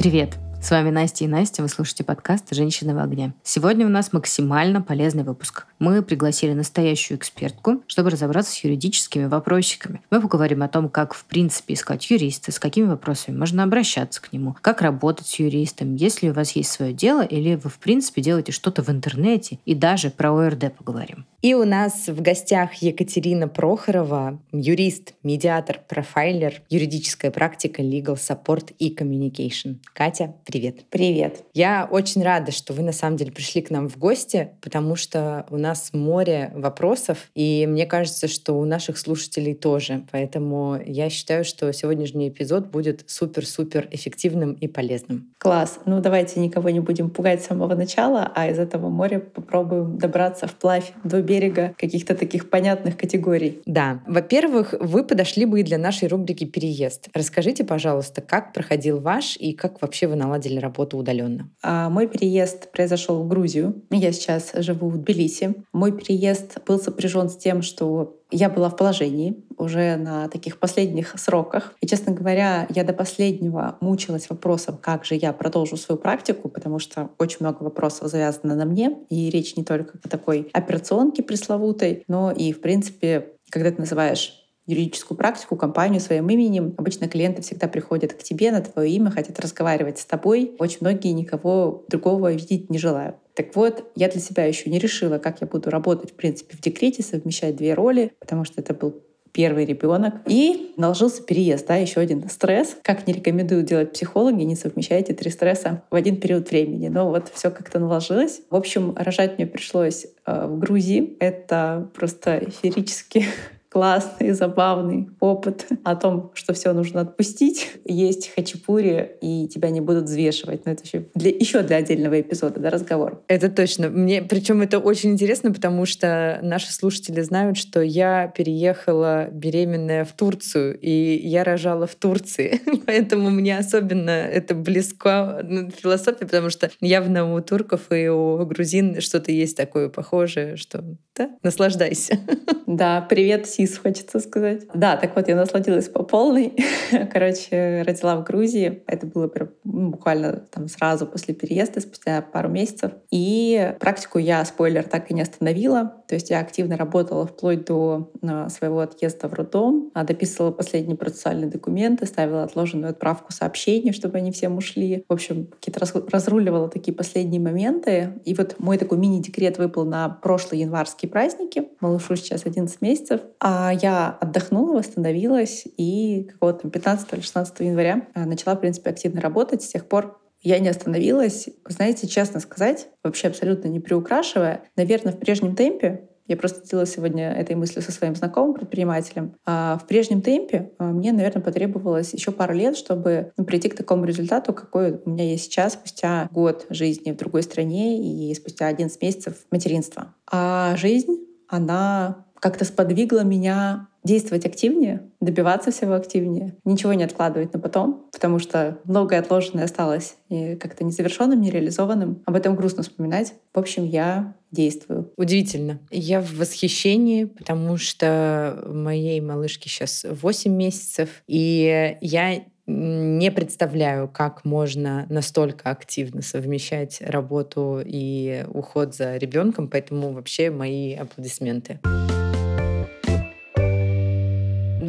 Привет! С вами Настя и Настя, вы слушаете подкаст «Женщины в огне». Сегодня у нас максимально полезный выпуск. Мы пригласили настоящую экспертку, чтобы разобраться с юридическими вопросиками. Мы поговорим о том, как в принципе искать юриста, с какими вопросами можно обращаться к нему, как работать с юристом, если у вас есть свое дело или вы в принципе делаете что-то в интернете, и даже про ОРД поговорим. И у нас в гостях Екатерина Прохорова, юрист, медиатор, профайлер, юридическая практика, legal support и communication. Катя, привет. Привет. Я очень рада, что вы на самом деле пришли к нам в гости, потому что у нас море вопросов, и мне кажется, что у наших слушателей тоже. Поэтому я считаю, что сегодняшний эпизод будет супер-супер эффективным и полезным. Класс. Ну давайте никого не будем пугать с самого начала, а из этого моря попробуем добраться вплавь до берега каких-то таких понятных категорий. Да. Во-первых, вы подошли бы и для нашей рубрики «Переезд». Расскажите, пожалуйста, как проходил ваш и как вообще вы наладили работу удаленно? А, мой переезд произошел в Грузию. Я сейчас живу в Тбилиси. Мой переезд был сопряжен с тем, что я была в положении уже на таких последних сроках. И, честно говоря, я до последнего мучилась вопросом, как же я продолжу свою практику, потому что очень много вопросов завязано на мне. И речь не только о такой операционке пресловутой, но и, в принципе, когда ты называешь юридическую практику, компанию своим именем. Обычно клиенты всегда приходят к тебе на твое имя, хотят разговаривать с тобой. Очень многие никого другого видеть не желают. Так вот, я для себя еще не решила, как я буду работать, в принципе, в декрете, совмещать две роли, потому что это был первый ребенок. И наложился переезд, да, еще один стресс. Как не рекомендую делать психологи, не совмещайте три стресса в один период времени. Но вот все как-то наложилось. В общем, рожать мне пришлось э, в Грузии. Это просто эфирически классный, забавный опыт о том, что все нужно отпустить. Есть хачапури, и тебя не будут взвешивать. Но это еще для, еще для отдельного эпизода, да, разговор. Это точно. Мне, причем это очень интересно, потому что наши слушатели знают, что я переехала беременная в Турцию, и я рожала в Турции. Поэтому мне особенно это близко ну, философия, потому что явно у турков и у грузин что-то есть такое похожее, что да, наслаждайся. Да, привет, сис, хочется сказать. Да, так вот, я насладилась по полной. Короче, родила в Грузии. Это было ну, буквально там сразу после переезда, спустя пару месяцев. И практику я, спойлер, так и не остановила. То есть я активно работала вплоть до а, своего отъезда в роддом, а, дописывала последние процессуальные документы, ставила отложенную отправку сообщений, чтобы они всем ушли. В общем, какие-то разруливала такие последние моменты. И вот мой такой мини-декрет выпал на прошлые январские праздники. Малышу сейчас 11 месяцев. А я отдохнула, восстановилась и какого-то 15 или 16 января а, начала, в принципе, активно работать. С тех пор я не остановилась. Знаете, честно сказать, вообще абсолютно не приукрашивая, наверное, в прежнем темпе я просто делилась сегодня этой мыслью со своим знакомым предпринимателем. А в прежнем темпе а, мне, наверное, потребовалось еще пару лет, чтобы ну, прийти к такому результату, какой у меня есть сейчас, спустя год жизни в другой стране и спустя 11 месяцев материнства. А жизнь, она как-то сподвигла меня действовать активнее, добиваться всего активнее, ничего не откладывать на потом, потому что многое отложенное осталось и как-то незавершенным, нереализованным. Об этом грустно вспоминать. В общем, я действую. Удивительно. Я в восхищении, потому что моей малышке сейчас 8 месяцев, и я не представляю, как можно настолько активно совмещать работу и уход за ребенком, поэтому вообще мои аплодисменты.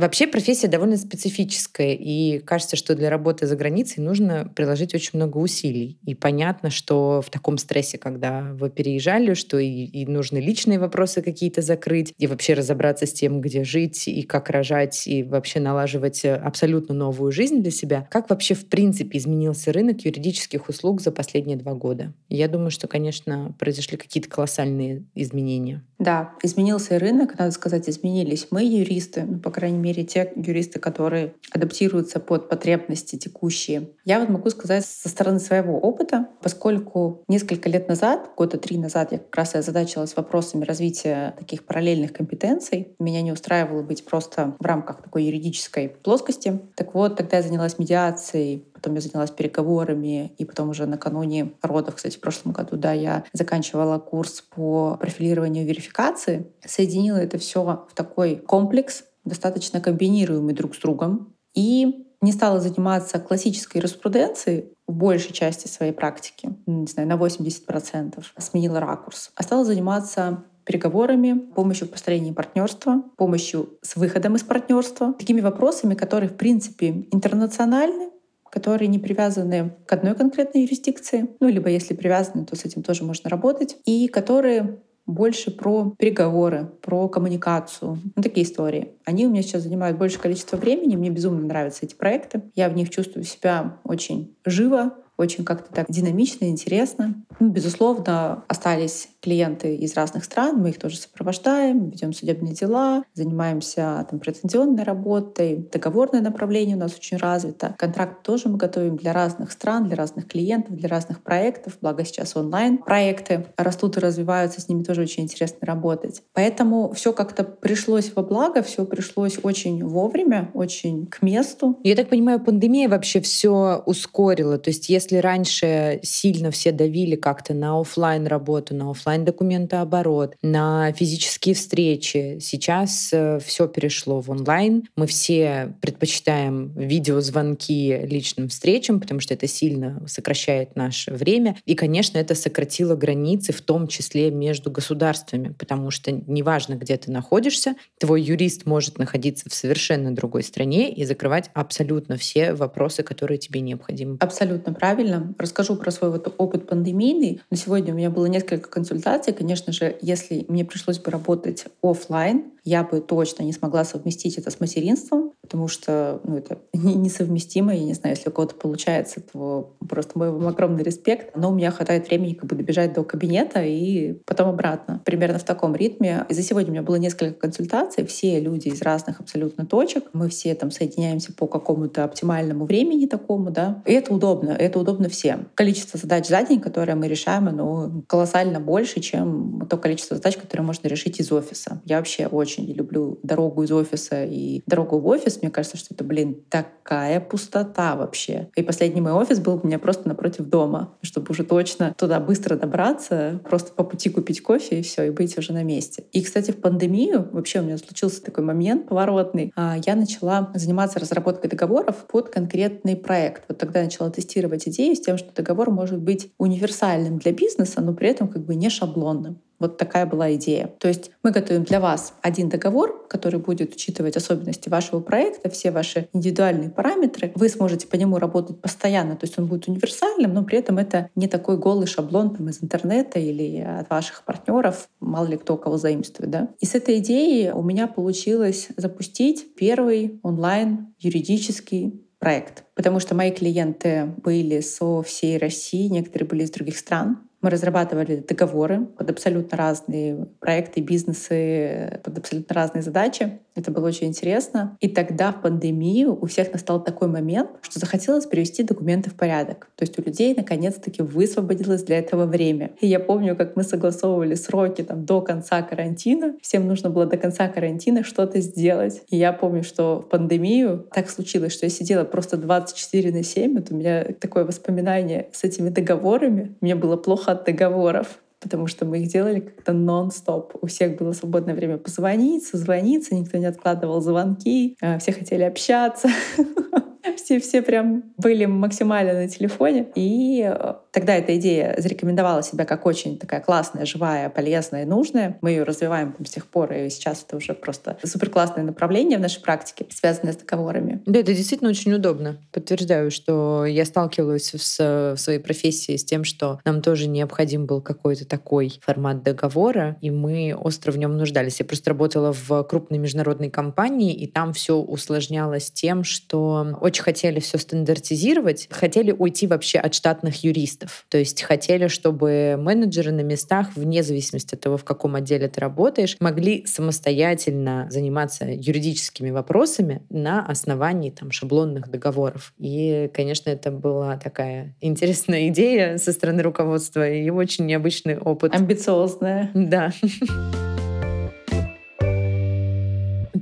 Вообще профессия довольно специфическая, и кажется, что для работы за границей нужно приложить очень много усилий. И понятно, что в таком стрессе, когда вы переезжали, что и, и нужны личные вопросы какие-то закрыть, и вообще разобраться с тем, где жить, и как рожать, и вообще налаживать абсолютно новую жизнь для себя. Как вообще в принципе изменился рынок юридических услуг за последние два года? Я думаю, что, конечно, произошли какие-то колоссальные изменения. Да, изменился рынок, надо сказать, изменились мы, юристы, ну, по крайней мере, те юристы, которые адаптируются под потребности текущие. Я вот могу сказать со стороны своего опыта, поскольку несколько лет назад, года три назад, я как раз и озадачилась вопросами развития таких параллельных компетенций. Меня не устраивало быть просто в рамках такой юридической плоскости. Так вот, тогда я занялась медиацией, потом я занялась переговорами, и потом уже накануне родов, кстати, в прошлом году, да, я заканчивала курс по профилированию верификации, соединила это все в такой комплекс, достаточно комбинируемый друг с другом. И не стала заниматься классической юриспруденцией в большей части своей практики, не знаю, на 80%, сменила ракурс, а стала заниматься переговорами, помощью в построении партнерства, помощью с выходом из партнерства, такими вопросами, которые, в принципе, интернациональны, которые не привязаны к одной конкретной юрисдикции, ну, либо если привязаны, то с этим тоже можно работать, и которые больше про переговоры, про коммуникацию. Ну, такие истории. Они у меня сейчас занимают большее количество времени. Мне безумно нравятся эти проекты. Я в них чувствую себя очень живо, очень как-то так динамично, интересно. Ну, безусловно, остались клиенты из разных стран, мы их тоже сопровождаем, ведем судебные дела, занимаемся там, претензионной работой, договорное направление у нас очень развито. Контракт тоже мы готовим для разных стран, для разных клиентов, для разных проектов, благо сейчас онлайн проекты растут и развиваются, с ними тоже очень интересно работать. Поэтому все как-то пришлось во благо, все пришлось очень вовремя, очень к месту. Я так понимаю, пандемия вообще все ускорила. То есть если раньше сильно все давили как-то на офлайн работу, на офлайн офлайн документооборот, на физические встречи. Сейчас э, все перешло в онлайн. Мы все предпочитаем видеозвонки личным встречам, потому что это сильно сокращает наше время. И, конечно, это сократило границы, в том числе между государствами, потому что неважно, где ты находишься, твой юрист может находиться в совершенно другой стране и закрывать абсолютно все вопросы, которые тебе необходимы. Абсолютно правильно. Расскажу про свой вот опыт пандемийный. На сегодня у меня было несколько консультаций консультации, конечно же, если мне пришлось бы работать офлайн, я бы точно не смогла совместить это с материнством, потому что ну, это несовместимо. Я не знаю, если у кого-то получается, то просто мой вам огромный респект. Но у меня хватает времени как бы добежать до кабинета и потом обратно. Примерно в таком ритме. И за сегодня у меня было несколько консультаций. Все люди из разных абсолютно точек. Мы все там соединяемся по какому-то оптимальному времени такому, да. И это удобно. Это удобно всем. Количество задач за день, которые мы решаем, оно колоссально больше, чем то количество задач, которые можно решить из офиса. Я вообще очень очень не люблю дорогу из офиса и дорогу в офис. Мне кажется, что это, блин, такая пустота вообще. И последний мой офис был у меня просто напротив дома, чтобы уже точно туда быстро добраться, просто по пути купить кофе и все, и быть уже на месте. И, кстати, в пандемию вообще у меня случился такой момент поворотный. А, я начала заниматься разработкой договоров под конкретный проект. Вот тогда начала тестировать идею с тем, что договор может быть универсальным для бизнеса, но при этом как бы не шаблонным. Вот такая была идея. То есть мы готовим для вас один договор, который будет учитывать особенности вашего проекта, все ваши индивидуальные параметры. Вы сможете по нему работать постоянно, то есть он будет универсальным, но при этом это не такой голый шаблон там, из интернета или от ваших партнеров, мало ли кто кого заимствует. Да? И с этой идеей у меня получилось запустить первый онлайн юридический проект. Потому что мои клиенты были со всей России, некоторые были из других стран. Мы разрабатывали договоры под абсолютно разные проекты, бизнесы, под абсолютно разные задачи. Это было очень интересно. И тогда в пандемию у всех настал такой момент, что захотелось привести документы в порядок. То есть у людей наконец-таки высвободилось для этого время. И я помню, как мы согласовывали сроки там, до конца карантина. Всем нужно было до конца карантина что-то сделать. И я помню, что в пандемию так случилось, что я сидела просто 24 на 7. Вот у меня такое воспоминание с этими договорами. Мне было плохо от договоров, потому что мы их делали как-то нон-стоп. У всех было свободное время позвонить, созвониться, никто не откладывал звонки, а, все хотели общаться. Все, все прям были максимально на телефоне. И э, тогда эта идея зарекомендовала себя как очень такая классная, живая, полезная и нужная. Мы ее развиваем там, с тех пор, и сейчас это уже просто супер классное направление в нашей практике, связанное с договорами. Да, это действительно очень удобно. Подтверждаю, что я сталкивалась с, в своей профессии с тем, что нам тоже необходим был какой-то такой формат договора, и мы остро в нем нуждались. Я просто работала в крупной международной компании, и там все усложнялось тем, что очень хотели все стандартизировать, хотели уйти вообще от штатных юристов. То есть хотели, чтобы менеджеры на местах, вне зависимости от того, в каком отделе ты работаешь, могли самостоятельно заниматься юридическими вопросами на основании там, шаблонных договоров. И, конечно, это была такая интересная идея со стороны руководства и очень необычный опыт. Амбициозная. Да.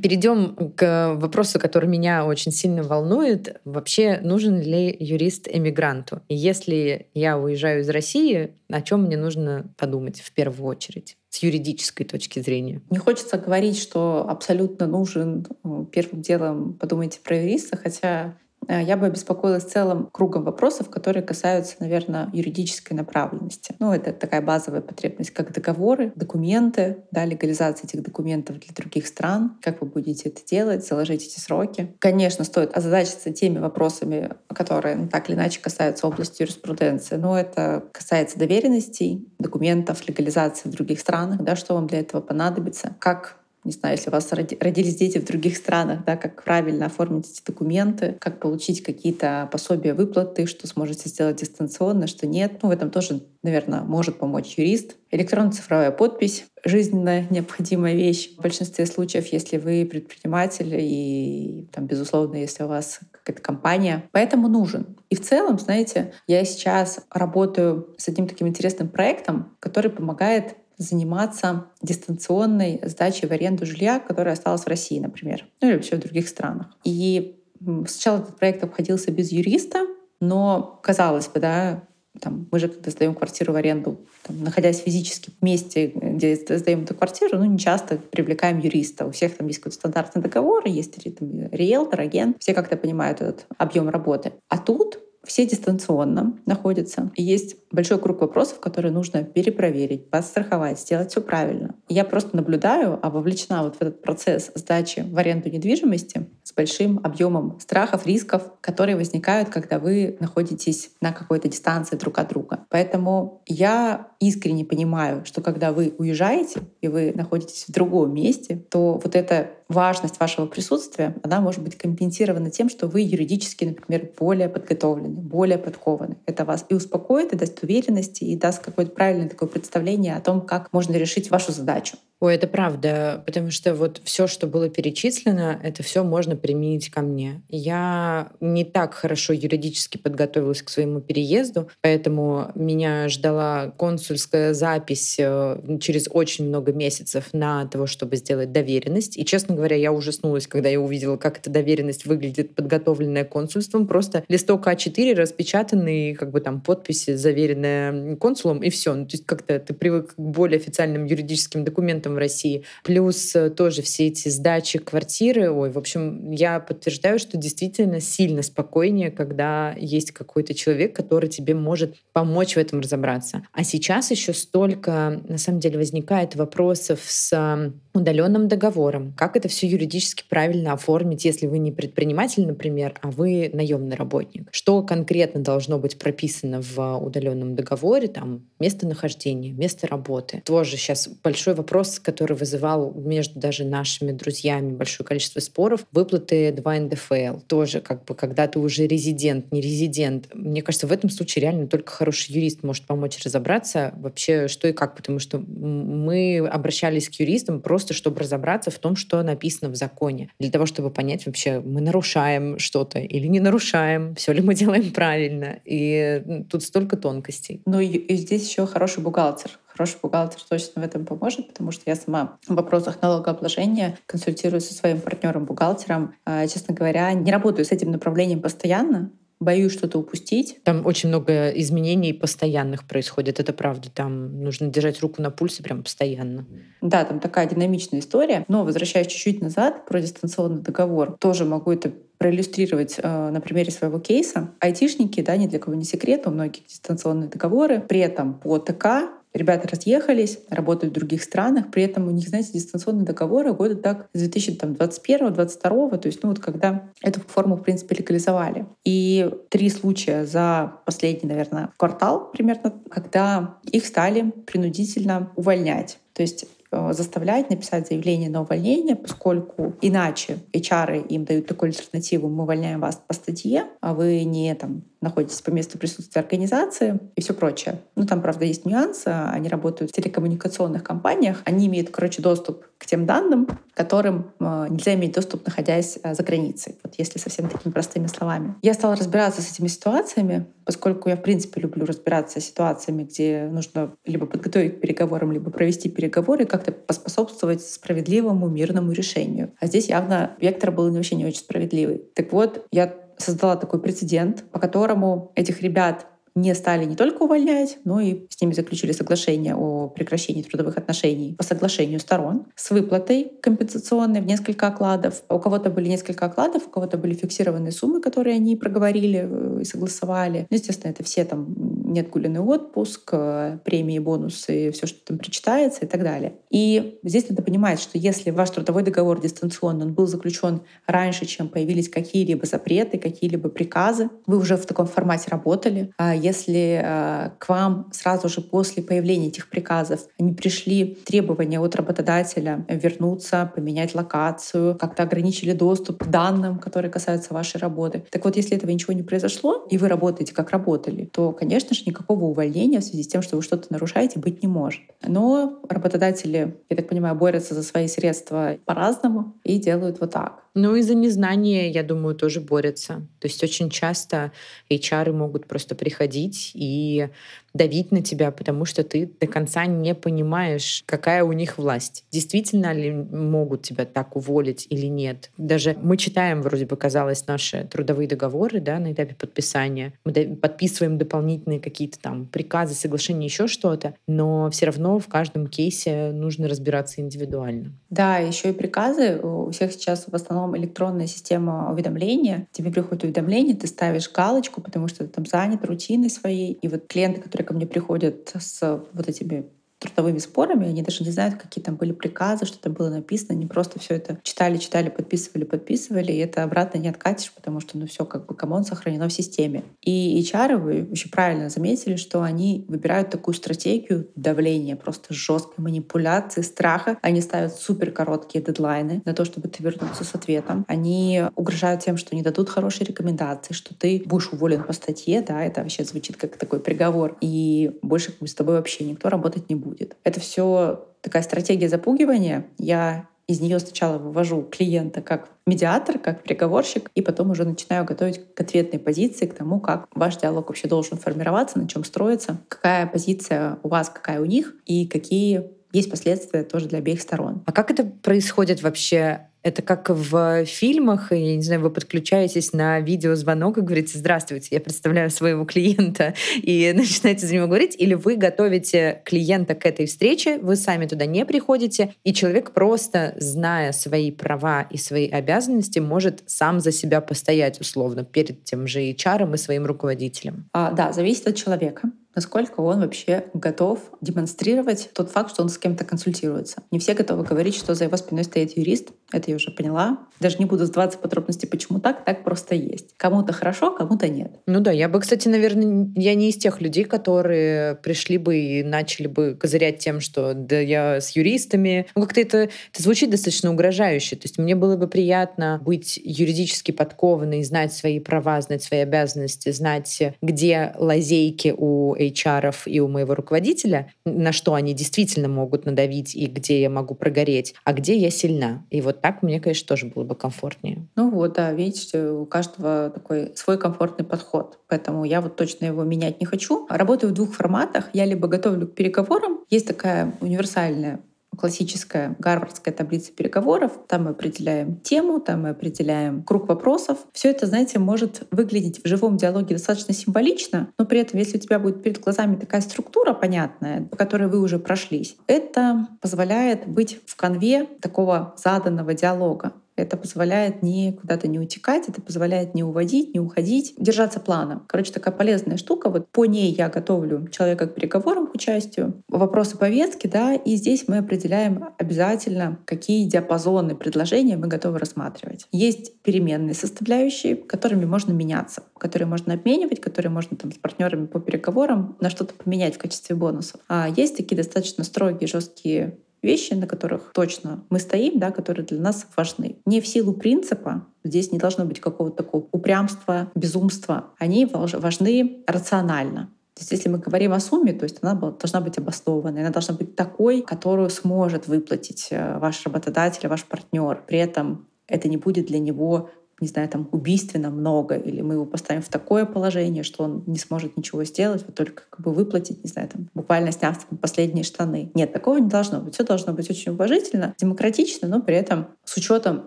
Перейдем к вопросу, который меня очень сильно волнует. Вообще, нужен ли юрист эмигранту? если я уезжаю из России, о чем мне нужно подумать в первую очередь? с юридической точки зрения. Не хочется говорить, что абсолютно нужен. Первым делом подумайте про юриста, хотя э, я бы обеспокоилась целым кругом вопросов, которые касаются, наверное, юридической направленности. Ну, это такая базовая потребность, как договоры, документы, да, легализация этих документов для других стран, как вы будете это делать, заложить эти сроки. Конечно, стоит озадачиться теми вопросами, которые ну, так или иначе касаются области юриспруденции, но это касается доверенностей, документов, легализации в других странах, да, что вам для этого понадобится, как не знаю, если у вас родились дети в других странах, да, как правильно оформить эти документы, как получить какие-то пособия выплаты, что сможете сделать дистанционно, что нет. Ну, в этом тоже, наверное, может помочь юрист. Электронно-цифровая подпись — жизненно необходимая вещь. В большинстве случаев, если вы предприниматель и, там, безусловно, если у вас какая-то компания. Поэтому нужен. И в целом, знаете, я сейчас работаю с одним таким интересным проектом, который помогает заниматься дистанционной сдачей в аренду жилья, которое осталось в России, например, ну или вообще в других странах. И сначала этот проект обходился без юриста, но казалось бы, да, там, мы же, когда сдаем квартиру в аренду, там, находясь физически в месте, где сдаем эту квартиру, ну, не часто привлекаем юриста. У всех там есть какой-то стандартный договор, есть там, риэлтор, агент. Все как-то понимают этот объем работы. А тут все дистанционно находятся. И есть большой круг вопросов, которые нужно перепроверить, подстраховать, сделать все правильно. я просто наблюдаю, а вовлечена вот в этот процесс сдачи в аренду недвижимости с большим объемом страхов, рисков, которые возникают, когда вы находитесь на какой-то дистанции друг от друга. Поэтому я искренне понимаю, что когда вы уезжаете и вы находитесь в другом месте, то вот эта важность вашего присутствия, она может быть компенсирована тем, что вы юридически, например, более подготовлены, более подкованы. Это вас и успокоит, и даст уверенности, и даст какое-то правильное такое представление о том, как можно решить вашу задачу. Ой, это правда, потому что вот все, что было перечислено, это все можно применить ко мне. Я не так хорошо юридически подготовилась к своему переезду, поэтому меня ждала консульская запись э, через очень много месяцев на того, чтобы сделать доверенность. И, честно говоря, я ужаснулась, когда я увидела, как эта доверенность выглядит, подготовленная консульством. Просто листок А4 распечатанный, как бы там подписи, заверенная консулом, и все. Ну, то есть как-то ты привык к более официальным юридическим документам, в России. Плюс э, тоже все эти сдачи квартиры. Ой, в общем, я подтверждаю, что действительно сильно спокойнее, когда есть какой-то человек, который тебе может помочь в этом разобраться. А сейчас еще столько, на самом деле, возникает вопросов с удаленным договором. Как это все юридически правильно оформить, если вы не предприниматель, например, а вы наемный работник? Что конкретно должно быть прописано в удаленном договоре? Там местонахождение, место работы. Тоже сейчас большой вопрос, который вызывал между даже нашими друзьями большое количество споров. Выплаты 2 НДФЛ. Тоже как бы, когда ты уже резидент, не резидент. Мне кажется, в этом случае реально только хороший юрист может помочь разобраться вообще, что и как, потому что мы обращались к юристам просто просто чтобы разобраться в том, что написано в законе. Для того, чтобы понять вообще, мы нарушаем что-то или не нарушаем, все ли мы делаем правильно. И тут столько тонкостей. Ну и, здесь еще хороший бухгалтер хороший бухгалтер точно в этом поможет, потому что я сама в вопросах налогообложения консультируюсь со своим партнером-бухгалтером. А, честно говоря, не работаю с этим направлением постоянно, боюсь что-то упустить. Там очень много изменений постоянных происходит, это правда. Там нужно держать руку на пульсе прям постоянно. Да, там такая динамичная история. Но возвращаясь чуть-чуть назад про дистанционный договор, тоже могу это проиллюстрировать э, на примере своего кейса. Айтишники, да, ни для кого не секрет, у многих дистанционные договоры. При этом по ТК Ребята разъехались, работают в других странах, при этом у них, знаете, дистанционные договоры года так с 2021-2022, то есть, ну вот когда эту форму, в принципе, легализовали. И три случая за последний, наверное, квартал примерно, когда их стали принудительно увольнять. То есть Э, заставлять написать заявление на увольнение, поскольку иначе HR им дают такую альтернативу, мы увольняем вас по статье, а вы не там находитесь по месту присутствия организации и все прочее. Ну, там, правда, есть нюансы. Они работают в телекоммуникационных компаниях. Они имеют, короче, доступ к тем данным, которым э, нельзя иметь доступ, находясь э, за границей. Вот если совсем такими простыми словами. Я стала разбираться с этими ситуациями, поскольку я, в принципе, люблю разбираться с ситуациями, где нужно либо подготовить к переговорам, либо провести переговоры, как-то поспособствовать справедливому, мирному решению. А здесь явно вектор был не очень справедливый. Так вот, я создала такой прецедент, по которому этих ребят не стали не только увольнять, но и с ними заключили соглашение о прекращении трудовых отношений по соглашению сторон с выплатой компенсационной в несколько окладов. У кого-то были несколько окладов, у кого-то были фиксированные суммы, которые они проговорили э, и согласовали. Ну, естественно, это все там неотгуленный отпуск, э, премии, бонусы, все, что там причитается и так далее. И здесь надо понимать, что если ваш трудовой договор дистанционный, он был заключен раньше, чем появились какие-либо запреты, какие-либо приказы, вы уже в таком формате работали. Если э, к вам сразу же после появления этих приказов не пришли требования от работодателя вернуться, поменять локацию, как-то ограничили доступ к данным, которые касаются вашей работы. Так вот, если этого ничего не произошло, и вы работаете как работали, то, конечно же, никакого увольнения в связи с тем, что вы что-то нарушаете, быть не может. Но работодатели, я так понимаю, борются за свои средства по-разному и делают вот так. Ну и за незнание, я думаю, тоже борются. То есть очень часто HR могут просто приходить и давить на тебя, потому что ты до конца не понимаешь, какая у них власть. Действительно ли могут тебя так уволить или нет. Даже мы читаем, вроде бы казалось, наши трудовые договоры да, на этапе подписания. Мы подписываем дополнительные какие-то там приказы, соглашения, еще что-то, но все равно в каждом кейсе нужно разбираться индивидуально. Да, еще и приказы. У всех сейчас в основном электронная система уведомления. Тебе приходит уведомление, ты ставишь галочку, потому что ты там занят рутиной своей. И вот клиенты, которые ко мне приходят с вот этими трудовыми спорами, они даже не знают, какие там были приказы, что там было написано, они просто все это читали, читали, подписывали, подписывали, и это обратно не откатишь, потому что ну все как бы come on сохранено в системе. И HR, вы очень правильно заметили, что они выбирают такую стратегию давления, просто жесткой манипуляции, страха. Они ставят супер короткие дедлайны на то, чтобы ты вернулся с ответом. Они угрожают тем, что не дадут хорошие рекомендации, что ты будешь уволен по статье, да, это вообще звучит как такой приговор, и больше как бы, с тобой вообще никто работать не будет будет. Это все такая стратегия запугивания. Я из нее сначала вывожу клиента как медиатор, как переговорщик, и потом уже начинаю готовить к ответной позиции, к тому, как ваш диалог вообще должен формироваться, на чем строится, какая позиция у вас, какая у них, и какие есть последствия тоже для обеих сторон. А как это происходит вообще это как в фильмах, я не знаю, вы подключаетесь на видеозвонок и говорите «Здравствуйте, я представляю своего клиента» и начинаете за него говорить, или вы готовите клиента к этой встрече, вы сами туда не приходите, и человек просто, зная свои права и свои обязанности, может сам за себя постоять условно перед тем же HR и своим руководителем? А, да, зависит от человека насколько он вообще готов демонстрировать тот факт, что он с кем-то консультируется. Не все готовы говорить, что за его спиной стоит юрист. Это я уже поняла. Даже не буду сдаваться в подробности, почему так. Так просто есть. Кому-то хорошо, кому-то нет. Ну да, я бы, кстати, наверное, я не из тех людей, которые пришли бы и начали бы козырять тем, что да я с юристами. Ну как-то это, это звучит достаточно угрожающе. То есть мне было бы приятно быть юридически подкованной, знать свои права, знать свои обязанности, знать, где лазейки у HR и у моего руководителя, на что они действительно могут надавить и где я могу прогореть, а где я сильна. И вот так мне, конечно, тоже было бы комфортнее. Ну вот, да, видите, у каждого такой свой комфортный подход. Поэтому я вот точно его менять не хочу. Работаю в двух форматах. Я либо готовлю к переговорам. Есть такая универсальная классическая гарвардская таблица переговоров. Там мы определяем тему, там мы определяем круг вопросов. Все это, знаете, может выглядеть в живом диалоге достаточно символично, но при этом, если у тебя будет перед глазами такая структура понятная, по которой вы уже прошлись, это позволяет быть в конве такого заданного диалога. Это позволяет не куда-то не утекать, это позволяет не уводить, не уходить, держаться плана. Короче, такая полезная штука. Вот по ней я готовлю человека к переговорам, к участию. Вопросы повестки, да, и здесь мы определяем обязательно, какие диапазоны предложения мы готовы рассматривать. Есть переменные составляющие, которыми можно меняться, которые можно обменивать, которые можно там с партнерами по переговорам на что-то поменять в качестве бонусов. А есть такие достаточно строгие, жесткие вещи, на которых точно мы стоим, да, которые для нас важны. Не в силу принципа, здесь не должно быть какого-то такого упрямства, безумства. Они важны рационально. То есть если мы говорим о сумме, то есть она должна быть обоснованной, она должна быть такой, которую сможет выплатить э, ваш работодатель, ваш партнер. При этом это не будет для него не знаю, там убийственно много, или мы его поставим в такое положение, что он не сможет ничего сделать, вот только как бы выплатить, не знаю, там, буквально сняв там, последние штаны. Нет, такого не должно быть. Все должно быть очень уважительно, демократично, но при этом с учетом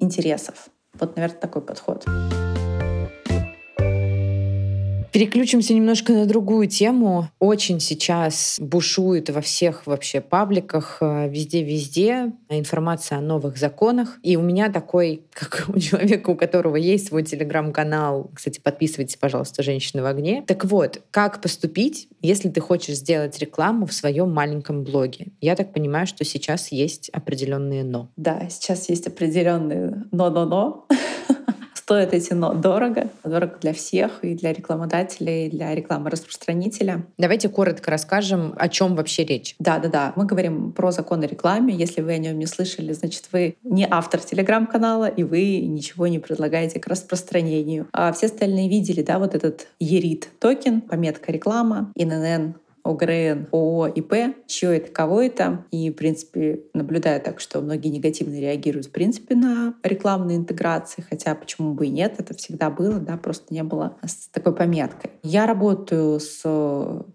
интересов. Вот, наверное, такой подход. Переключимся немножко на другую тему. Очень сейчас бушует во всех вообще пабликах, э, везде-везде информация о новых законах. И у меня такой, как у человека, у которого есть свой телеграм-канал, кстати, подписывайтесь, пожалуйста, «Женщины в огне». Так вот, как поступить, если ты хочешь сделать рекламу в своем маленьком блоге? Я так понимаю, что сейчас есть определенные «но». Да, сейчас есть определенные «но-но-но». Стоят эти но дорого. Дорого для всех, и для рекламодателя, и для рекламы-распространителя. Давайте коротко расскажем, о чем вообще речь. Да-да-да. Мы говорим про закон о рекламе. Если вы о нем не слышали, значит, вы не автор телеграм-канала, и вы ничего не предлагаете к распространению. А все остальные видели, да, вот этот ERIT токен, пометка реклама, ИНН ОГРН, ООО, ИП, чье это, кого это. И, в принципе, наблюдаю так, что многие негативно реагируют, в принципе, на рекламные интеграции, хотя почему бы и нет, это всегда было, да, просто не было с такой пометкой. Я работаю с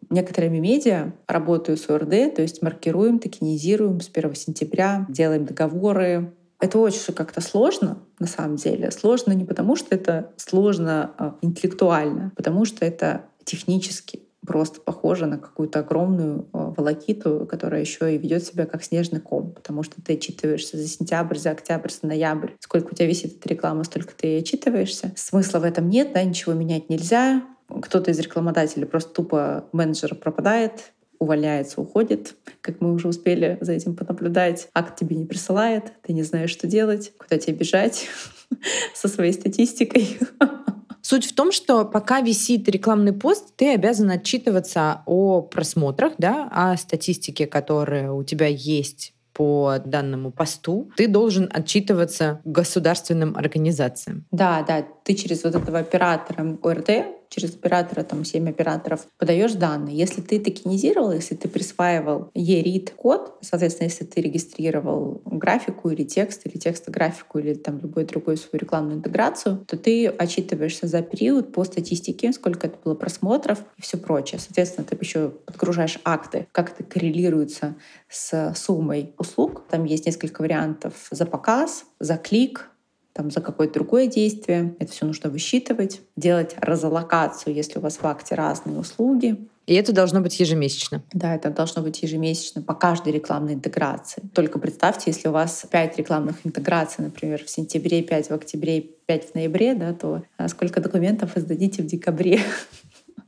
некоторыми медиа, работаю с ОРД, то есть маркируем, токенизируем с 1 сентября, делаем договоры, это очень как-то сложно, на самом деле. Сложно не потому, что это сложно а, интеллектуально, а потому что это технически просто похожа на какую-то огромную э, волокиту, которая еще и ведет себя как снежный ком, потому что ты отчитываешься за сентябрь, за октябрь, за ноябрь. Сколько у тебя висит эта реклама, столько ты и отчитываешься. Смысла в этом нет, да, ничего менять нельзя. Кто-то из рекламодателей просто тупо менеджер пропадает, увольняется, уходит, как мы уже успели за этим понаблюдать. Акт тебе не присылает, ты не знаешь, что делать, куда тебе бежать со своей статистикой. Суть в том, что пока висит рекламный пост, ты обязан отчитываться о просмотрах, да, о статистике, которая у тебя есть по данному посту, ты должен отчитываться государственным организациям. Да, да, ты через вот этого оператора ОРТ через оператора, там 7 операторов, подаешь данные. Если ты токенизировал, если ты присваивал ERIT код, соответственно, если ты регистрировал графику или текст, или текстографику, или там любую другую свою рекламную интеграцию, то ты отчитываешься за период по статистике, сколько это было просмотров и все прочее. Соответственно, ты еще подгружаешь акты, как это коррелируется с суммой услуг. Там есть несколько вариантов за показ, за клик, там, за какое-то другое действие. Это все нужно высчитывать, делать разлокацию, если у вас в акте разные услуги. И это должно быть ежемесячно. Да, это должно быть ежемесячно по каждой рекламной интеграции. Только представьте, если у вас 5 рекламных интеграций, например, в сентябре, 5 в октябре, 5 в ноябре, да, то а, сколько документов вы сдадите в декабре?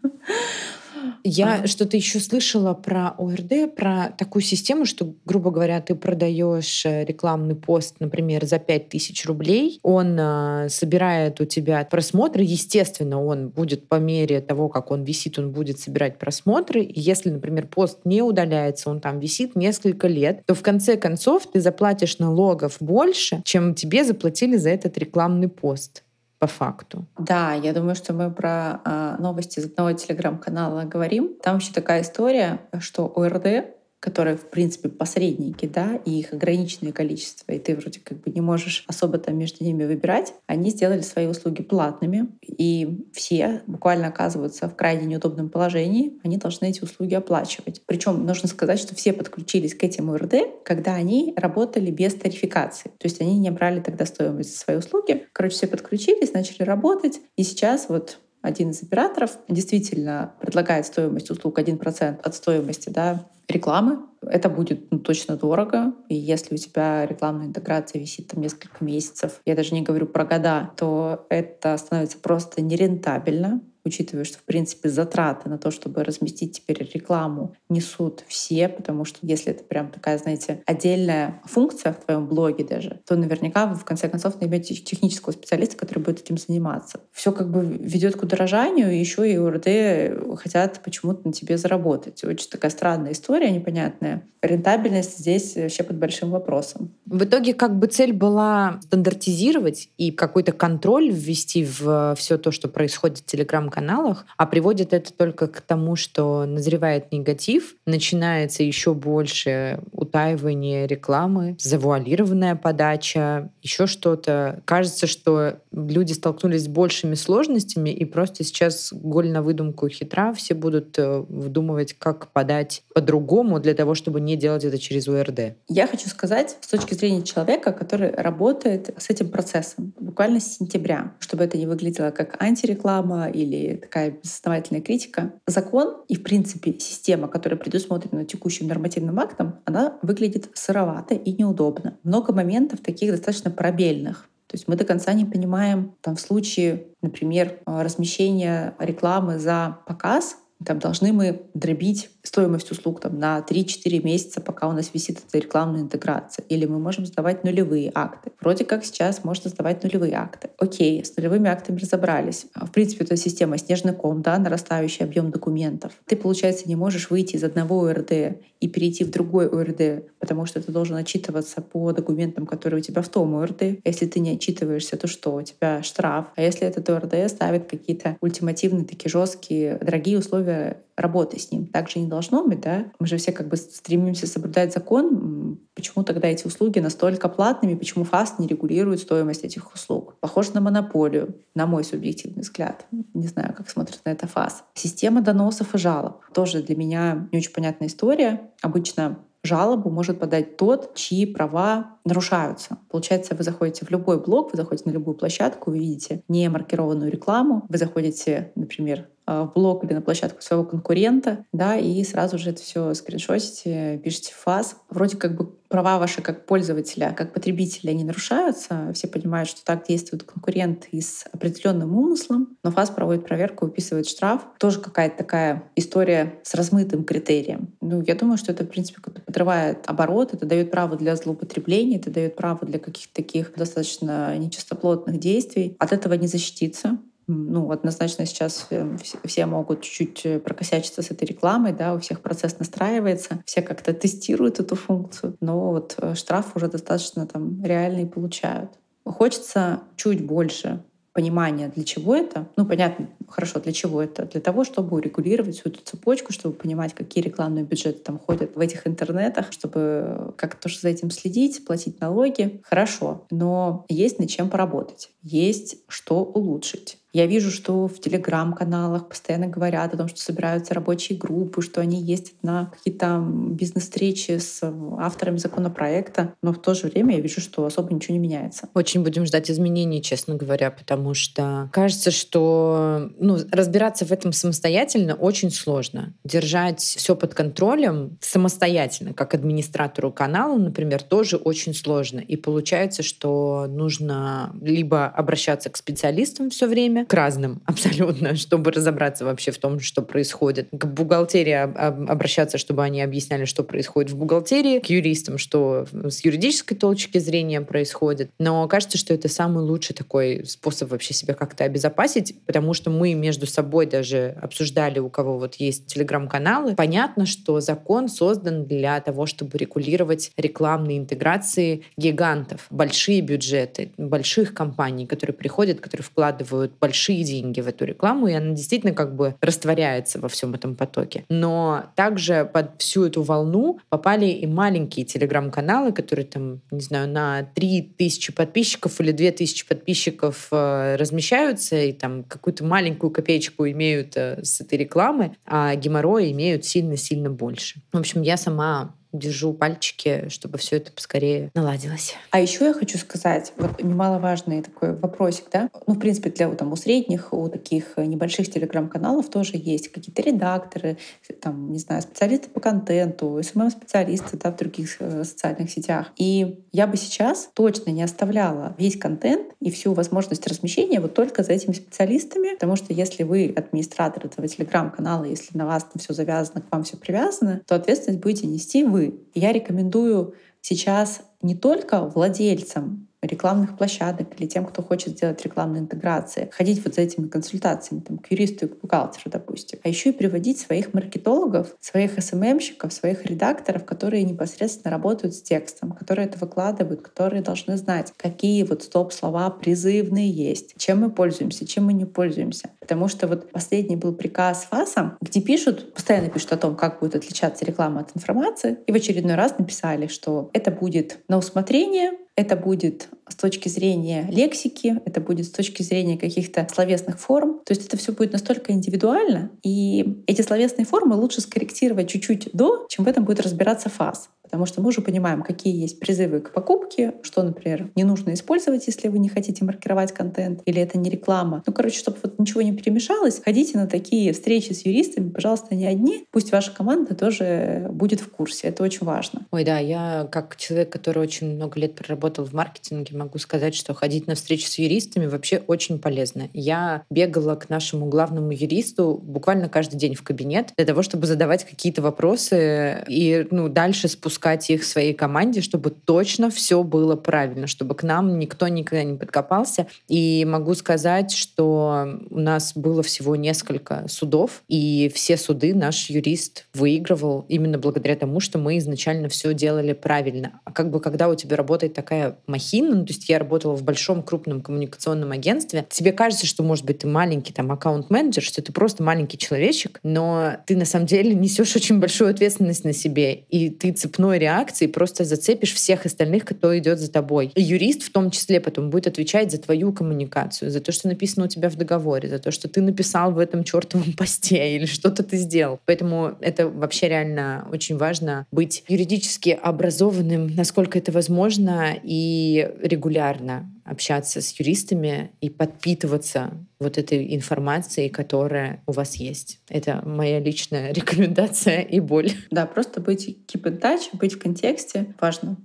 Я а. что-то еще слышала про ОРД, про такую систему, что, грубо говоря, ты продаешь э, рекламный пост, например, за 5000 рублей, он э, собирает у тебя просмотры, естественно, он будет по мере того, как он висит, он будет собирать просмотры. И если, например, пост не удаляется, он там висит несколько лет, то в конце концов ты заплатишь налогов больше, чем тебе заплатили за этот рекламный пост по факту. Да, я думаю, что мы про э, новости из одного телеграм-канала говорим. Там вообще такая история, что ОРД которые, в принципе, посредники, да, и их ограниченное количество, и ты вроде как бы не можешь особо там между ними выбирать, они сделали свои услуги платными, и все буквально оказываются в крайне неудобном положении, они должны эти услуги оплачивать. Причем нужно сказать, что все подключились к этим УРД, когда они работали без тарификации. То есть они не брали тогда стоимость за свои услуги. Короче, все подключились, начали работать, и сейчас вот один из операторов действительно предлагает стоимость услуг 1% от стоимости да, рекламы. Это будет ну, точно дорого. И если у тебя рекламная интеграция висит там несколько месяцев, я даже не говорю про года, то это становится просто нерентабельно учитывая, что, в принципе, затраты на то, чтобы разместить теперь рекламу, несут все, потому что если это прям такая, знаете, отдельная функция в твоем блоге даже, то наверняка вы в конце концов наймете технического специалиста, который будет этим заниматься. Все как бы ведет к удорожанию, и еще и УРД хотят почему-то на тебе заработать. Очень такая странная история, непонятная. Рентабельность здесь вообще под большим вопросом. В итоге как бы цель была стандартизировать и какой-то контроль ввести в все то, что происходит в телеграм каналах, а приводит это только к тому, что назревает негатив, начинается еще больше утаивание рекламы, завуалированная подача, еще что-то. Кажется, что люди столкнулись с большими сложностями, и просто сейчас голь на выдумку хитра, все будут э, вдумывать, как подать по-другому для того, чтобы не делать это через УРД. Я хочу сказать с точки зрения человека, который работает с этим процессом буквально с сентября, чтобы это не выглядело как антиреклама или такая безосновательная критика. Закон и, в принципе, система, которая предусмотрена текущим нормативным актом, она выглядит сыровато и неудобно. Много моментов таких достаточно пробельных. То есть мы до конца не понимаем, там, в случае, например, размещения рекламы за показ, там должны мы дробить стоимость услуг там, на 3-4 месяца, пока у нас висит эта рекламная интеграция. Или мы можем сдавать нулевые акты. Вроде как сейчас можно сдавать нулевые акты. Окей, с нулевыми актами разобрались. В принципе, это система снежный ком, да, нарастающий объем документов. Ты, получается, не можешь выйти из одного ОРД и перейти в другой ОРД, потому что ты должен отчитываться по документам, которые у тебя в том ОРД. Если ты не отчитываешься, то что? У тебя штраф. А если этот ОРД ставит какие-то ультимативные, такие жесткие, дорогие условия работы с ним. Так же не должно быть, да? Мы же все как бы стремимся соблюдать закон. Почему тогда эти услуги настолько платными? Почему ФАС не регулирует стоимость этих услуг? Похоже на монополию, на мой субъективный взгляд. Не знаю, как смотрит на это ФАС. Система доносов и жалоб. Тоже для меня не очень понятная история. Обычно жалобу может подать тот, чьи права нарушаются. Получается, вы заходите в любой блог, вы заходите на любую площадку, вы видите не маркированную рекламу, вы заходите, например, в блог или на площадку своего конкурента, да, и сразу же это все скриншотите, пишите в ФАС. Вроде как бы права ваши как пользователя, как потребителя не нарушаются. Все понимают, что так действует конкурент и с определенным умыслом, но ФАС проводит проверку, выписывает штраф. Тоже какая-то такая история с размытым критерием. Ну, я думаю, что это, в принципе, подрывает оборот, это дает право для злоупотребления, это дает право для каких-то таких достаточно нечистоплотных действий. От этого не защититься. Ну, однозначно сейчас э, все могут чуть-чуть э, прокосячиться с этой рекламой, да, у всех процесс настраивается, все как-то тестируют эту функцию, но вот э, штраф уже достаточно там реальный получают. Хочется чуть больше понимание, для чего это. Ну, понятно, хорошо, для чего это? Для того, чтобы урегулировать всю эту цепочку, чтобы понимать, какие рекламные бюджеты там ходят в этих интернетах, чтобы как-то за этим следить, платить налоги. Хорошо, но есть над чем поработать, есть что улучшить. Я вижу, что в телеграм-каналах постоянно говорят о том, что собираются рабочие группы, что они ездят на какие-то бизнес-встречи с авторами законопроекта, но в то же время я вижу, что особо ничего не меняется. Очень будем ждать изменений, честно говоря, потому что кажется, что ну, разбираться в этом самостоятельно очень сложно. Держать все под контролем самостоятельно, как администратору канала, например, тоже очень сложно. И получается, что нужно либо обращаться к специалистам все время, к разным абсолютно, чтобы разобраться вообще в том, что происходит. К бухгалтерии обращаться, чтобы они объясняли, что происходит в бухгалтерии, к юристам, что с юридической точки зрения происходит. Но кажется, что это самый лучший такой способ вообще себя как-то обезопасить, потому что мы между собой даже обсуждали, у кого вот есть телеграм-каналы. Понятно, что закон создан для того, чтобы регулировать рекламные интеграции гигантов, большие бюджеты, больших компаний, которые приходят, которые вкладывают большие большие деньги в эту рекламу, и она действительно как бы растворяется во всем этом потоке. Но также под всю эту волну попали и маленькие телеграм-каналы, которые там, не знаю, на 3000 подписчиков или 2000 подписчиков э, размещаются и там какую-то маленькую копеечку имеют э, с этой рекламы, а геморроя имеют сильно-сильно больше. В общем, я сама держу пальчики, чтобы все это поскорее наладилось. А еще я хочу сказать, вот немаловажный такой вопросик, да, ну, в принципе, для там, у средних, у таких небольших телеграм-каналов тоже есть какие-то редакторы, там, не знаю, специалисты по контенту, СММ-специалисты, да, в других э, социальных сетях. И я бы сейчас точно не оставляла весь контент и всю возможность размещения вот только за этими специалистами, потому что если вы администратор этого телеграм-канала, если на вас там все завязано, к вам все привязано, то ответственность будете нести вы вы. Я рекомендую сейчас не только владельцам рекламных площадок или тем, кто хочет сделать рекламные интеграции, ходить вот за этими консультациями там, к юристу и к бухгалтеру, допустим, а еще и приводить своих маркетологов, своих СММщиков, своих редакторов, которые непосредственно работают с текстом, которые это выкладывают, которые должны знать, какие вот стоп-слова призывные есть, чем мы пользуемся, чем мы не пользуемся. Потому что вот последний был приказ ФАСа, где пишут, постоянно пишут о том, как будет отличаться реклама от информации, и в очередной раз написали, что это будет на усмотрение это будет с точки зрения лексики, это будет с точки зрения каких-то словесных форм. То есть это все будет настолько индивидуально, и эти словесные формы лучше скорректировать чуть-чуть до, чем в этом будет разбираться фаз. Потому что мы уже понимаем, какие есть призывы к покупке, что, например, не нужно использовать, если вы не хотите маркировать контент, или это не реклама. Ну, короче, чтобы вот ничего не перемешалось, ходите на такие встречи с юристами, пожалуйста, не одни. Пусть ваша команда тоже будет в курсе. Это очень важно. Ой, да, я как человек, который очень много лет проработал в маркетинге, могу сказать, что ходить на встречи с юристами вообще очень полезно. Я бегала к нашему главному юристу буквально каждый день в кабинет для того, чтобы задавать какие-то вопросы и ну, дальше спускаться запускать их своей команде, чтобы точно все было правильно, чтобы к нам никто никогда не подкопался. И могу сказать, что у нас было всего несколько судов, и все суды наш юрист выигрывал именно благодаря тому, что мы изначально все делали правильно. А как бы когда у тебя работает такая махина, ну, то есть я работала в большом крупном коммуникационном агентстве, тебе кажется, что, может быть, ты маленький там аккаунт-менеджер, что ты просто маленький человечек, но ты на самом деле несешь очень большую ответственность на себе, и ты цепной одной реакции просто зацепишь всех остальных, кто идет за тобой. И юрист в том числе потом будет отвечать за твою коммуникацию, за то, что написано у тебя в договоре, за то, что ты написал в этом чертовом посте или что-то ты сделал. Поэтому это вообще реально очень важно быть юридически образованным, насколько это возможно, и регулярно общаться с юристами и подпитываться вот этой информацией, которая у вас есть. Это моя личная рекомендация и боль. Да, просто быть keep in touch, быть в контексте важно.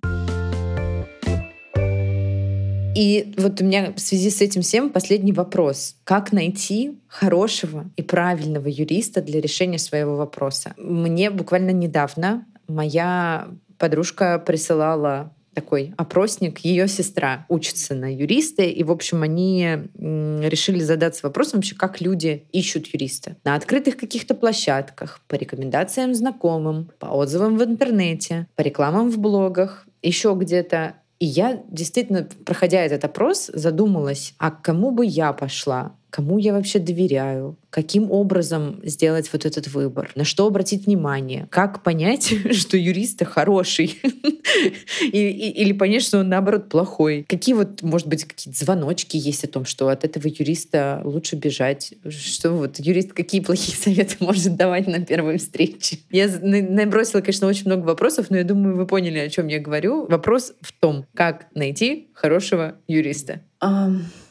И вот у меня в связи с этим всем последний вопрос. Как найти хорошего и правильного юриста для решения своего вопроса? Мне буквально недавно моя подружка присылала такой опросник. Ее сестра учится на юриста, и, в общем, они решили задаться вопросом вообще, как люди ищут юриста. На открытых каких-то площадках, по рекомендациям знакомым, по отзывам в интернете, по рекламам в блогах, еще где-то. И я действительно, проходя этот опрос, задумалась, а к кому бы я пошла? Кому я вообще доверяю, каким образом сделать вот этот выбор, на что обратить внимание, как понять, что юрист хороший, или понять, что он наоборот плохой. Какие вот, может быть, какие-то звоночки есть о том, что от этого юриста лучше бежать, что вот юрист какие плохие советы может давать на первой встрече. Я набросила, конечно, очень много вопросов, но я думаю, вы поняли, о чем я говорю. Вопрос в том, как найти хорошего юриста.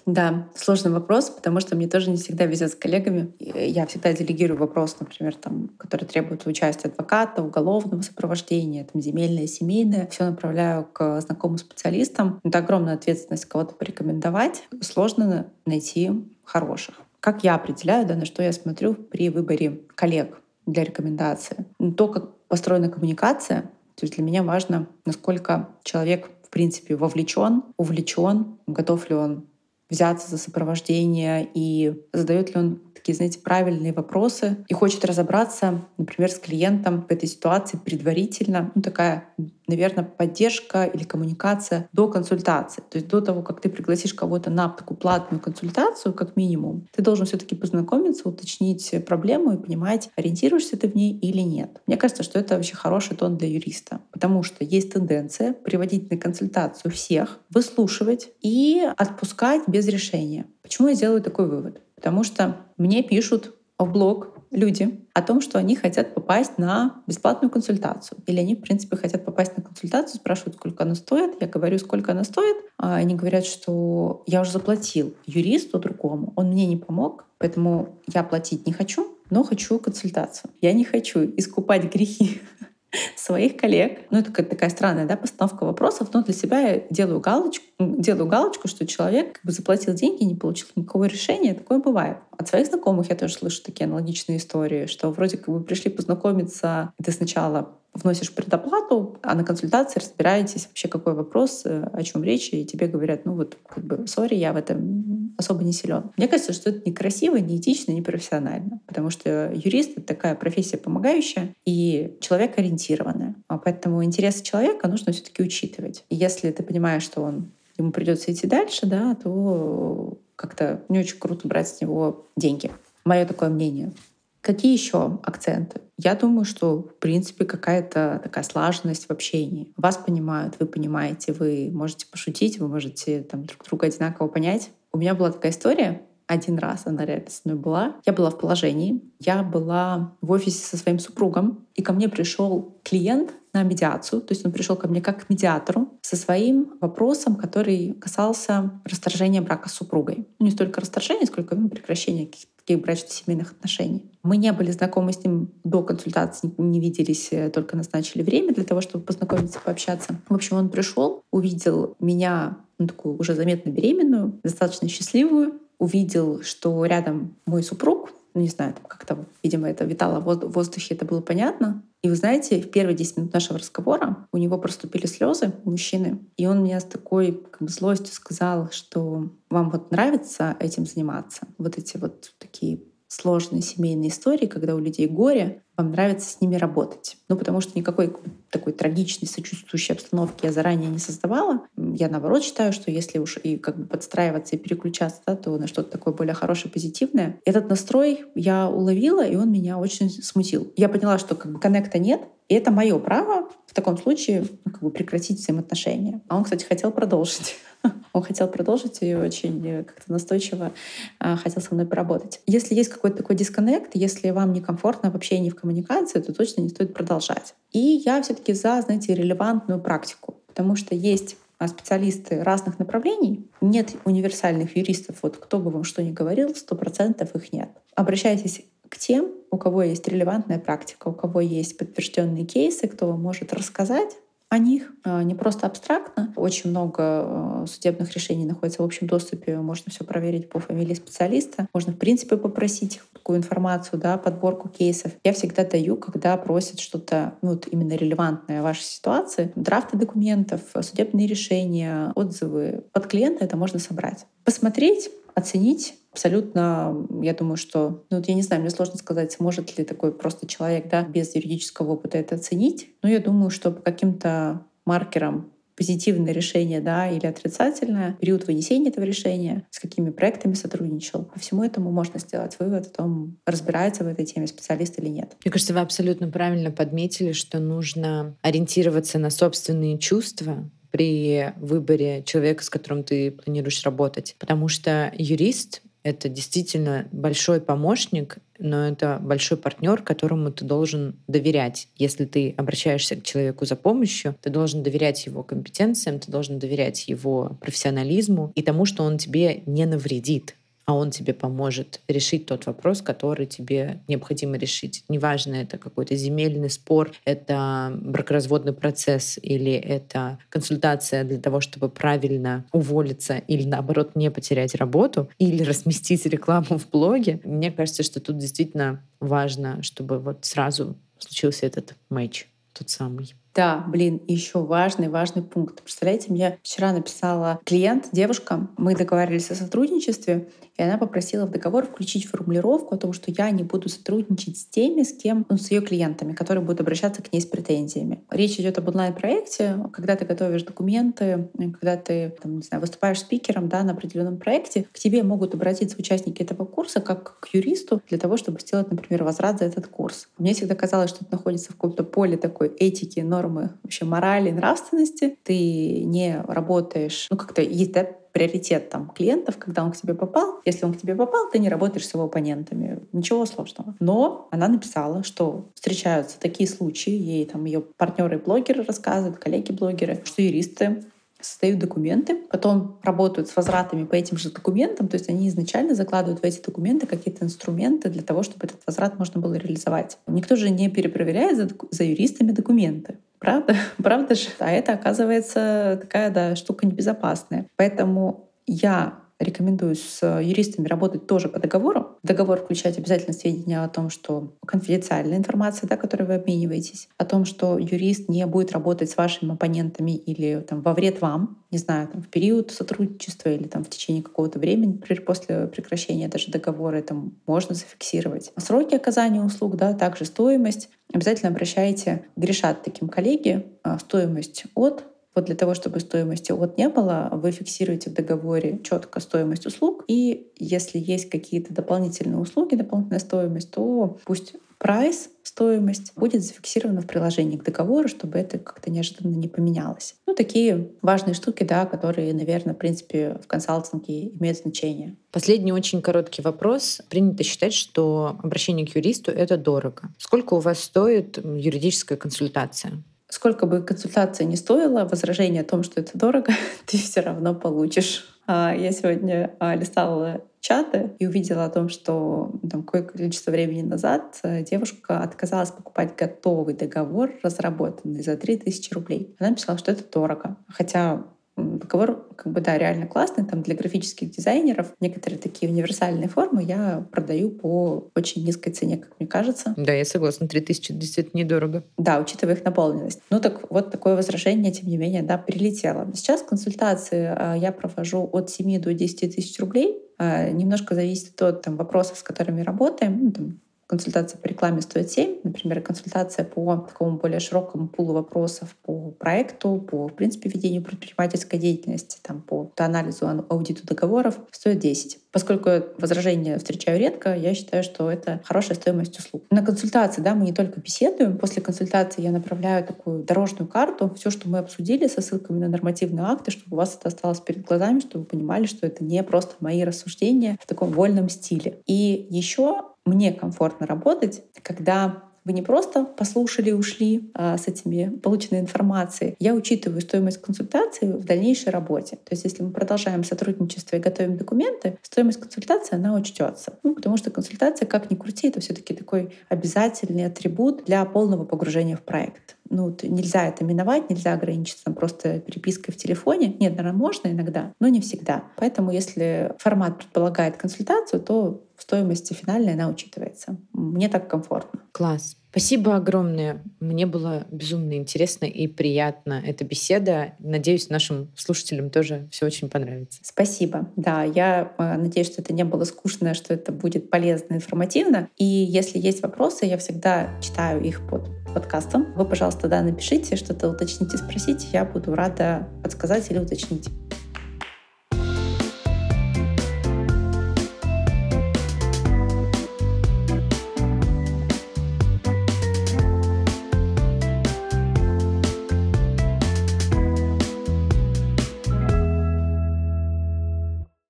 Да, сложный вопрос, потому что мне тоже не всегда везет с коллегами. Я всегда делегирую вопрос, например, там, который требует участия адвоката, уголовного сопровождения, там, земельное, семейное. Все направляю к знакомым специалистам. Это огромная ответственность кого-то порекомендовать. Сложно найти хороших. Как я определяю, да, на что я смотрю при выборе коллег для рекомендации? То, как построена коммуникация, то есть для меня важно, насколько человек в принципе вовлечен, увлечен, готов ли он взяться за сопровождение и задает ли он такие, знаете, правильные вопросы и хочет разобраться, например, с клиентом в этой ситуации предварительно. Ну, такая, наверное, поддержка или коммуникация до консультации. То есть до того, как ты пригласишь кого-то на такую платную консультацию, как минимум, ты должен все таки познакомиться, уточнить проблему и понимать, ориентируешься ты в ней или нет. Мне кажется, что это вообще хороший тон для юриста, потому что есть тенденция приводить на консультацию всех, выслушивать и отпускать без решения. Почему я делаю такой вывод? Потому что мне пишут в блог люди о том, что они хотят попасть на бесплатную консультацию. Или они, в принципе, хотят попасть на консультацию, спрашивают, сколько она стоит. Я говорю, сколько она стоит. А они говорят, что я уже заплатил юристу другому, он мне не помог, поэтому я платить не хочу, но хочу консультацию. Я не хочу искупать грехи своих коллег. Ну, это такая странная да, постановка вопросов, но для себя я делаю галочку, делаю галочку, что человек как бы заплатил деньги и не получил никакого решения. Такое бывает. От своих знакомых я тоже слышу такие аналогичные истории, что вроде как вы пришли познакомиться, и ты сначала вносишь предоплату, а на консультации разбираетесь вообще, какой вопрос, э, о чем речь, и тебе говорят, ну вот, как бы, сори, я в этом особо не силен. Мне кажется, что это некрасиво, неэтично, непрофессионально, потому что юрист — это такая профессия помогающая и человек ориентированная. А поэтому интересы человека нужно все таки учитывать. И если ты понимаешь, что он ему придется идти дальше, да, то как-то не очень круто брать с него деньги. Мое такое мнение. Какие еще акценты? Я думаю, что, в принципе, какая-то такая слаженность в общении. Вас понимают, вы понимаете, вы можете пошутить, вы можете там, друг друга одинаково понять. У меня была такая история, один раз она реально со мной была. Я была в положении, я была в офисе со своим супругом, и ко мне пришел клиент на медиацию, то есть он пришел ко мне как к медиатору со своим вопросом, который касался расторжения брака с супругой. Ну, не столько расторжения, сколько ну, прекращения каких-то брачно-семейных отношений. Мы не были знакомы с ним до консультации, не виделись, э, только назначили время для того, чтобы познакомиться, пообщаться. В общем, он пришел, увидел меня ну, такую уже заметно беременную, достаточно счастливую, увидел, что рядом мой супруг, ну не знаю, там как-то, видимо, это витало в воздухе, это было понятно. И вы знаете, в первые 10 минут нашего разговора у него проступили слезы у мужчины, и он мне с такой как бы, злостью сказал, что вам вот нравится этим заниматься, вот эти вот такие сложные семейные истории, когда у людей горе, вам нравится с ними работать. Ну, потому что никакой такой трагичной, сочувствующей обстановки я заранее не создавала. Я, наоборот, считаю, что если уж и как бы подстраиваться и переключаться, да, то на что-то такое более хорошее, позитивное. Этот настрой я уловила, и он меня очень смутил. Я поняла, что как бы коннекта нет, и это мое право в таком случае ну, как бы прекратить взаимоотношения. А он, кстати, хотел продолжить. Он хотел продолжить и очень э, как-то настойчиво а, хотел со мной поработать. Если есть какой-то такой дисконнект, если вам некомфортно в общении, в коммуникации, то точно не стоит продолжать. И я все таки за, знаете, релевантную практику, потому что есть специалисты разных направлений. Нет универсальных юристов. Вот кто бы вам что ни говорил, сто процентов их нет. Обращайтесь к тем, у кого есть релевантная практика, у кого есть подтвержденные кейсы, кто вам может рассказать о них а, не просто абстрактно. Очень много а, судебных решений находится в общем доступе. Можно все проверить по фамилии специалиста. Можно, в принципе, попросить такую информацию, да, подборку кейсов. Я всегда даю, когда просят что-то ну, вот именно релевантное вашей ситуации. Драфты документов, судебные решения, отзывы. Под клиента это можно собрать. Посмотреть, оценить абсолютно, я думаю, что, ну вот я не знаю, мне сложно сказать, сможет ли такой просто человек, да, без юридического опыта это оценить, но я думаю, что по каким-то маркерам позитивное решение, да, или отрицательное, период вынесения этого решения, с какими проектами сотрудничал. По всему этому можно сделать вывод о том, разбирается в этой теме специалист или нет. Мне кажется, вы абсолютно правильно подметили, что нужно ориентироваться на собственные чувства, при выборе человека, с которым ты планируешь работать. Потому что юрист это действительно большой помощник, но это большой партнер, которому ты должен доверять. Если ты обращаешься к человеку за помощью, ты должен доверять его компетенциям, ты должен доверять его профессионализму и тому, что он тебе не навредит а он тебе поможет решить тот вопрос, который тебе необходимо решить. Неважно, это какой-то земельный спор, это бракоразводный процесс или это консультация для того, чтобы правильно уволиться или, наоборот, не потерять работу или разместить рекламу в блоге. Мне кажется, что тут действительно важно, чтобы вот сразу случился этот матч, тот самый. Да, блин, еще важный, важный пункт. Представляете, мне вчера написала клиент, девушка, мы договаривались о сотрудничестве, и она попросила в договор включить формулировку о том, что я не буду сотрудничать с теми, с кем, ну, с ее клиентами, которые будут обращаться к ней с претензиями. Речь идет об онлайн-проекте, когда ты готовишь документы, когда ты, там, не знаю, выступаешь спикером да, на определенном проекте, к тебе могут обратиться участники этого курса как к юристу для того, чтобы сделать, например, возврат за этот курс. Мне всегда казалось, что это находится в каком-то поле такой этики, нормы, вообще морали, нравственности. Ты не работаешь, ну как-то есть да, приоритет там, клиентов, когда он к тебе попал. Если он к тебе попал, ты не работаешь с его оппонентами. Ничего сложного. Но она написала, что встречаются такие случаи, ей там ее партнеры-блогеры рассказывают, коллеги-блогеры, что юристы создают документы, потом работают с возвратами по этим же документам, то есть они изначально закладывают в эти документы какие-то инструменты для того, чтобы этот возврат можно было реализовать. Никто же не перепроверяет за, за юристами документы. Правда? Правда же? А это, оказывается, такая да, штука небезопасная. Поэтому я рекомендую с юристами работать тоже по договору. Договор включать обязательно сведения о том, что конфиденциальная информация, да, которой вы обмениваетесь, о том, что юрист не будет работать с вашими оппонентами или там, во вред вам, не знаю, там, в период сотрудничества или там, в течение какого-то времени, например, после прекращения даже договора, это можно зафиксировать. Сроки оказания услуг, да, также стоимость. Обязательно обращайте, грешат таким коллеги, а, стоимость от Вот для того, чтобы стоимости от не было, вы фиксируете в договоре четко стоимость услуг. И если есть какие-то дополнительные услуги, дополнительная стоимость, то пусть прайс, стоимость будет зафиксирована в приложении к договору, чтобы это как-то неожиданно не поменялось. Ну, такие важные штуки, да, которые, наверное, в принципе, в консалтинге имеют значение. Последний очень короткий вопрос. Принято считать, что обращение к юристу — это дорого. Сколько у вас стоит юридическая консультация? Сколько бы консультация не стоила, возражение о том, что это дорого, ты все равно получишь. А, я сегодня а, листала чаты и увидела о том, что там, какое количество времени назад э, девушка отказалась покупать готовый договор, разработанный за 3000 рублей. Она писала, что это дорого. Хотя договор, как бы, да, реально классный, там для графических дизайнеров некоторые такие универсальные формы я продаю по очень низкой цене, как мне кажется. Да, я согласна, 3000 действительно недорого. Да, учитывая их наполненность. Ну так вот такое возражение, тем не менее, да, прилетело. Сейчас консультации а, я провожу от 7 до 10 тысяч рублей. А, немножко зависит от там, вопросов, с которыми работаем. Ну, там, консультация по рекламе стоит 7, например, консультация по такому более широкому пулу вопросов по проекту, по, в принципе, ведению предпринимательской деятельности, там, по анализу, аудиту договоров стоит 10. Поскольку возражения встречаю редко, я считаю, что это хорошая стоимость услуг. На консультации да, мы не только беседуем. После консультации я направляю такую дорожную карту, все, что мы обсудили со ссылками на нормативные акты, чтобы у вас это осталось перед глазами, чтобы вы понимали, что это не просто мои рассуждения в таком вольном стиле. И еще мне комфортно работать, когда вы не просто послушали и ушли а, с этими полученной информацией. Я учитываю стоимость консультации в дальнейшей работе. То есть если мы продолжаем сотрудничество и готовим документы, стоимость консультации, она учтется. Ну, потому что консультация, как ни крути, это все таки такой обязательный атрибут для полного погружения в проект ну, нельзя это миновать, нельзя ограничиться просто перепиской в телефоне. Нет, наверное, можно иногда, но не всегда. Поэтому если формат предполагает консультацию, то в стоимости финальной она учитывается. Мне так комфортно. Класс. Спасибо огромное. Мне было безумно интересно и приятно эта беседа. Надеюсь, нашим слушателям тоже все очень понравится. Спасибо. Да, я э, надеюсь, что это не было скучно, что это будет полезно, информативно. И если есть вопросы, я всегда читаю их под подкастом. Вы, пожалуйста, да, напишите, что-то уточните, спросите. Я буду рада подсказать или уточнить.